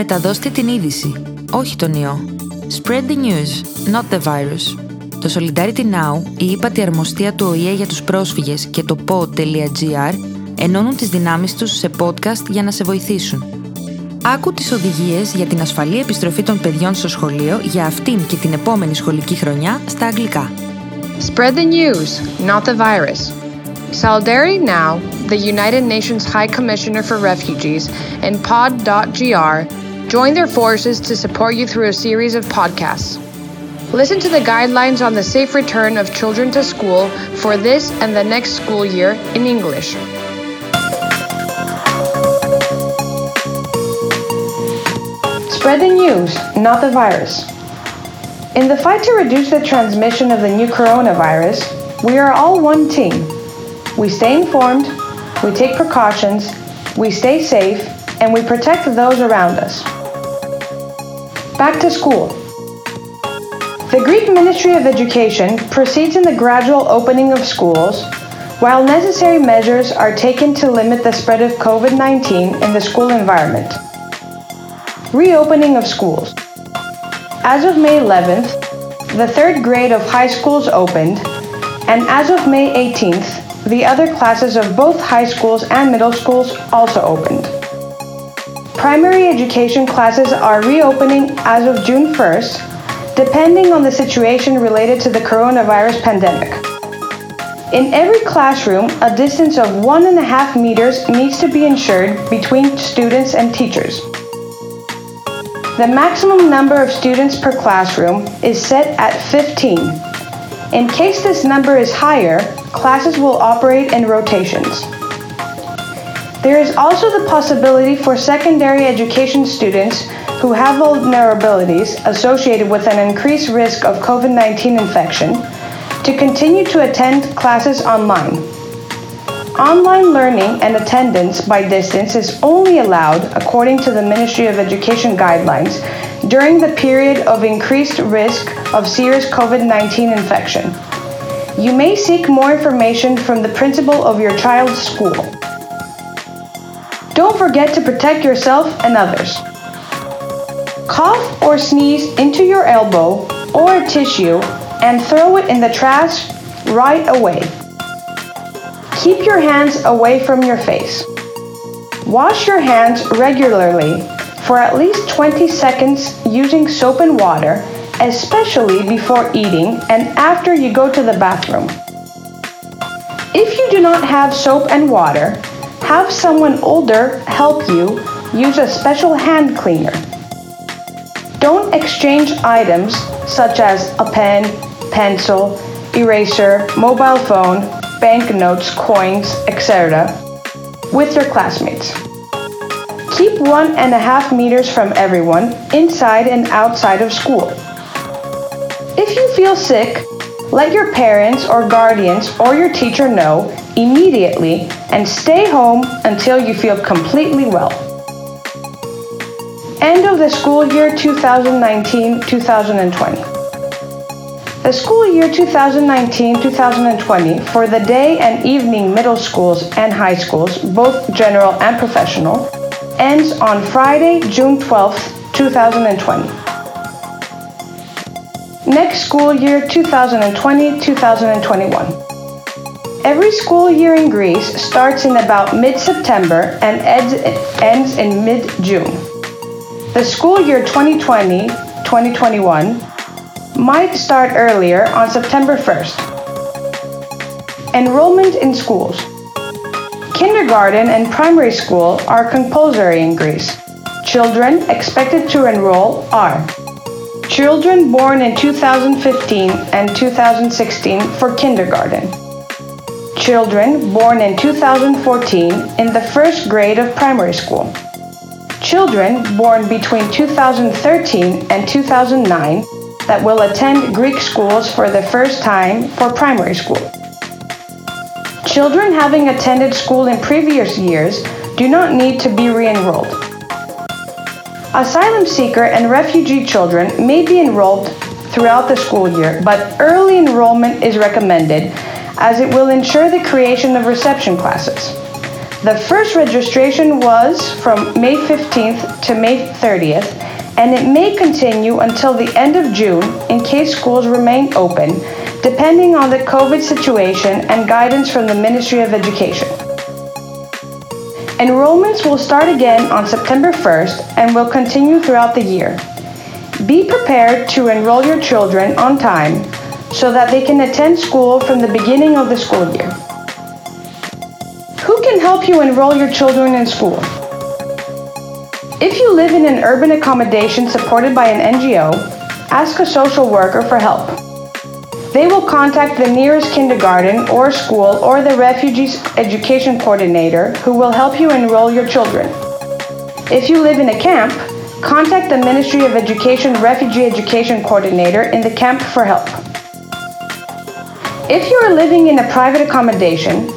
Μεταδώστε την είδηση, όχι τον ιό. Spread the news, not the virus. Το Solidarity Now, η ύπατη αρμοστία του ΟΗΕ για τους πρόσφυγες και το pod.gr ενώνουν τις δυνάμεις τους σε podcast για να σε βοηθήσουν. Άκου τις οδηγίες για την ασφαλή επιστροφή των παιδιών στο σχολείο για αυτήν και την επόμενη σχολική χρονιά στα αγγλικά. Spread the news, not the virus. Solidarity Now, the United Nations High Commissioner for Refugees, and Pod.gr join their forces to support you through a series of podcasts. Listen to the guidelines on the safe return of children to school for this and the next school year in English. Spread the news, not the virus. In the fight to reduce the transmission of the new coronavirus, we are all one team. We stay informed, we take precautions, we stay safe, and we protect those around us. Back to school. The Greek Ministry of Education proceeds in the gradual opening of schools, while necessary measures are taken to limit the spread of COVID 19 in the school environment. Reopening of schools. As of May 11th, the third grade of high schools opened, and as of May 18th, the other classes of both high schools and middle schools also opened. Primary education classes are reopening as of June 1st, depending on the situation related to the coronavirus pandemic. In every classroom, a distance of one and a half meters needs to be ensured between students and teachers. The maximum number of students per classroom is set at 15. In case this number is higher, classes will operate in rotations. There is also the possibility for secondary education students who have vulnerabilities associated with an increased risk of COVID 19 infection to continue to attend classes online. Online learning and attendance by distance is only allowed, according to the Ministry of Education guidelines, during the period of increased risk of serious COVID 19 infection. You may seek more information from the principal of your child's school. Don't forget to protect yourself and others. Cough or sneeze into your elbow or a tissue and throw it in the trash right away. Keep your hands away from your face. Wash your hands regularly for at least 20 seconds using soap and water especially before eating and after you go to the bathroom. If you do not have soap and water, have someone older help you use a special hand cleaner. Don't exchange items such as a pen, pencil, eraser, mobile phone, banknotes, coins, etc. with your classmates. Keep one and a half meters from everyone inside and outside of school. If you feel sick, let your parents or guardians or your teacher know immediately and stay home until you feel completely well. End of the school year 2019 2020. The school year 2019 2020 for the day and evening middle schools and high schools, both general and professional, ends on Friday, June 12, 2020 next school year 2020 2021. Every school year in Greece starts in about mid September and ends in mid June. The school year 2020 2021 might start earlier on September 1st. Enrollment in schools. Kindergarten and primary school are compulsory in Greece. Children expected to enroll are Children born in 2015 and 2016 for kindergarten. Children born in 2014 in the first grade of primary school. Children born between 2013 and 2009 that will attend Greek schools for the first time for primary school. Children having attended school in previous years do not need to be re enrolled. Asylum seeker and refugee children may be enrolled throughout the school year, but early enrollment is recommended as it will ensure the creation of reception classes. The first registration was from May 15th to May 30th, and it may continue until the end of June in case schools remain open, depending on the COVID situation and guidance from the Ministry of Education. Enrollments will start again on September 1st and will continue throughout the year. Be prepared to enroll your children on time so that they can attend school from the beginning of the school year Who can help you enroll your children in school. If you live in an urban accommodation supported by an NGO, ask a social worker for help. They will contact the nearest kindergarten or school or the refugees education coordinator who will help you enroll your children. If you live in a camp, contact the Ministry of Education Refugee Education Coordinator in the camp for help. If you are living in a private accommodation,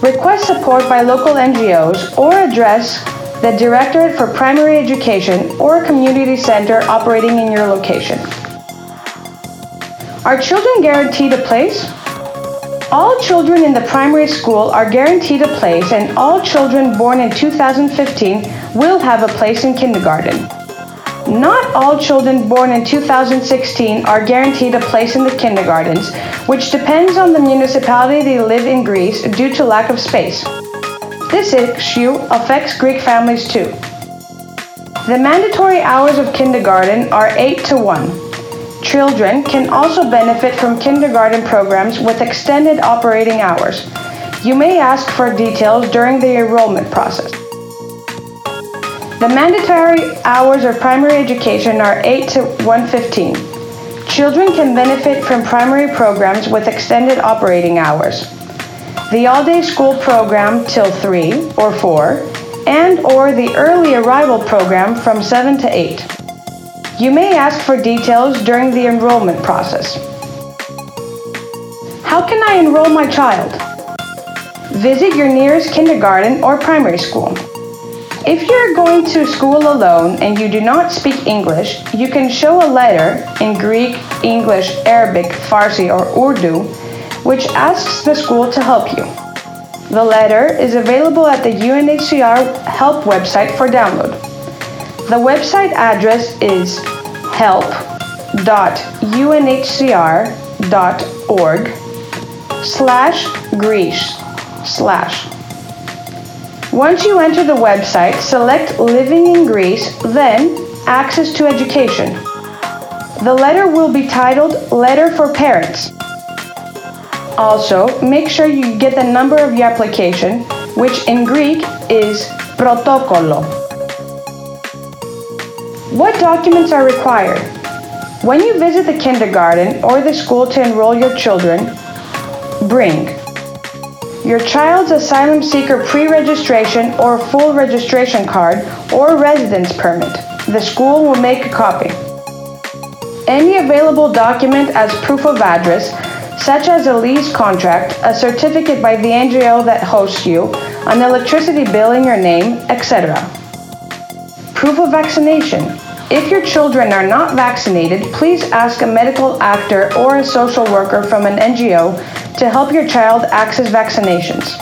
Request support by local NGOs or address the Directorate for Primary Education or community center operating in your location. Are children guaranteed a place? All children in the primary school are guaranteed a place, and all children born in 2015 will have a place in kindergarten. Not all children born in 2016 are guaranteed a place in the kindergartens, which depends on the municipality they live in Greece due to lack of space. This issue affects Greek families too. The mandatory hours of kindergarten are 8 to 1. Children can also benefit from kindergarten programs with extended operating hours. You may ask for details during the enrollment process. The mandatory hours of primary education are 8 to 115. Children can benefit from primary programs with extended operating hours. The all-day school program till 3 or 4 and or the early arrival program from 7 to 8. You may ask for details during the enrollment process. How can I enroll my child? Visit your nearest kindergarten or primary school. If you're going to school alone and you do not speak English, you can show a letter in Greek, English, Arabic, Farsi, or Urdu, which asks the school to help you. The letter is available at the UNHCR help website for download. The website address is help.unhcr.org slash Greece slash once you enter the website, select Living in Greece, then Access to Education. The letter will be titled Letter for Parents. Also, make sure you get the number of your application, which in Greek is protokolo. What documents are required? When you visit the kindergarten or the school to enroll your children, bring your child's asylum seeker pre-registration or full registration card or residence permit. The school will make a copy. Any available document as proof of address, such as a lease contract, a certificate by the NGO that hosts you, an electricity bill in your name, etc. Proof of vaccination. If your children are not vaccinated, please ask a medical actor or a social worker from an NGO to help your child access vaccinations.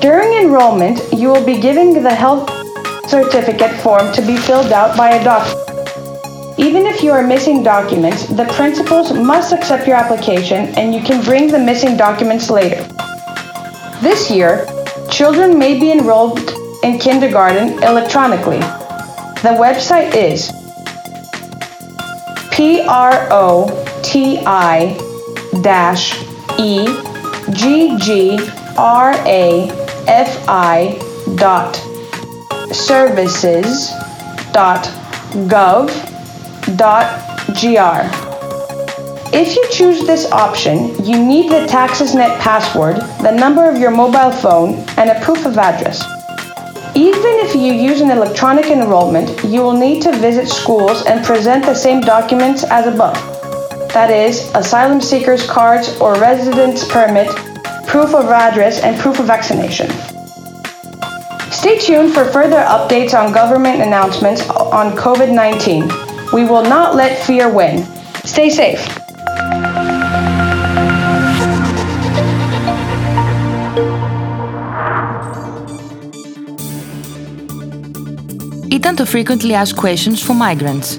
During enrollment, you will be given the health certificate form to be filled out by a doctor. Even if you are missing documents, the principals must accept your application and you can bring the missing documents later. This year, children may be enrolled in kindergarten electronically. The website is P R O T I dash E G G R A F I dot services dot gov dot gr. If you choose this option, you need the TaxisNet password, the number of your mobile phone, and a proof of address. Even if you use an electronic enrollment, you will need to visit schools and present the same documents as above that is, asylum seekers' cards or residence permit, proof of address, and proof of vaccination. Stay tuned for further updates on government announcements on COVID 19. We will not let fear win. Stay safe. ήταν Frequently Asked Questions for Migrants,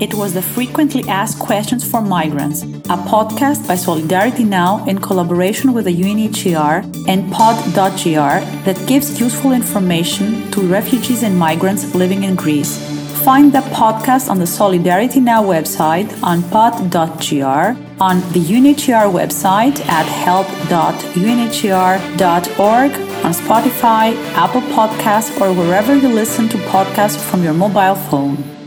It was the Frequently Asked Questions for Migrants, a podcast by Solidarity Now in collaboration with the UNHCR and pod.gr that gives useful information to refugees and migrants living in Greece. Find the podcast on the Solidarity Now website on pod.gr, on the UNHCR website at help.unhcr.org, on Spotify, Apple Podcasts, or wherever you listen to podcasts from your mobile phone.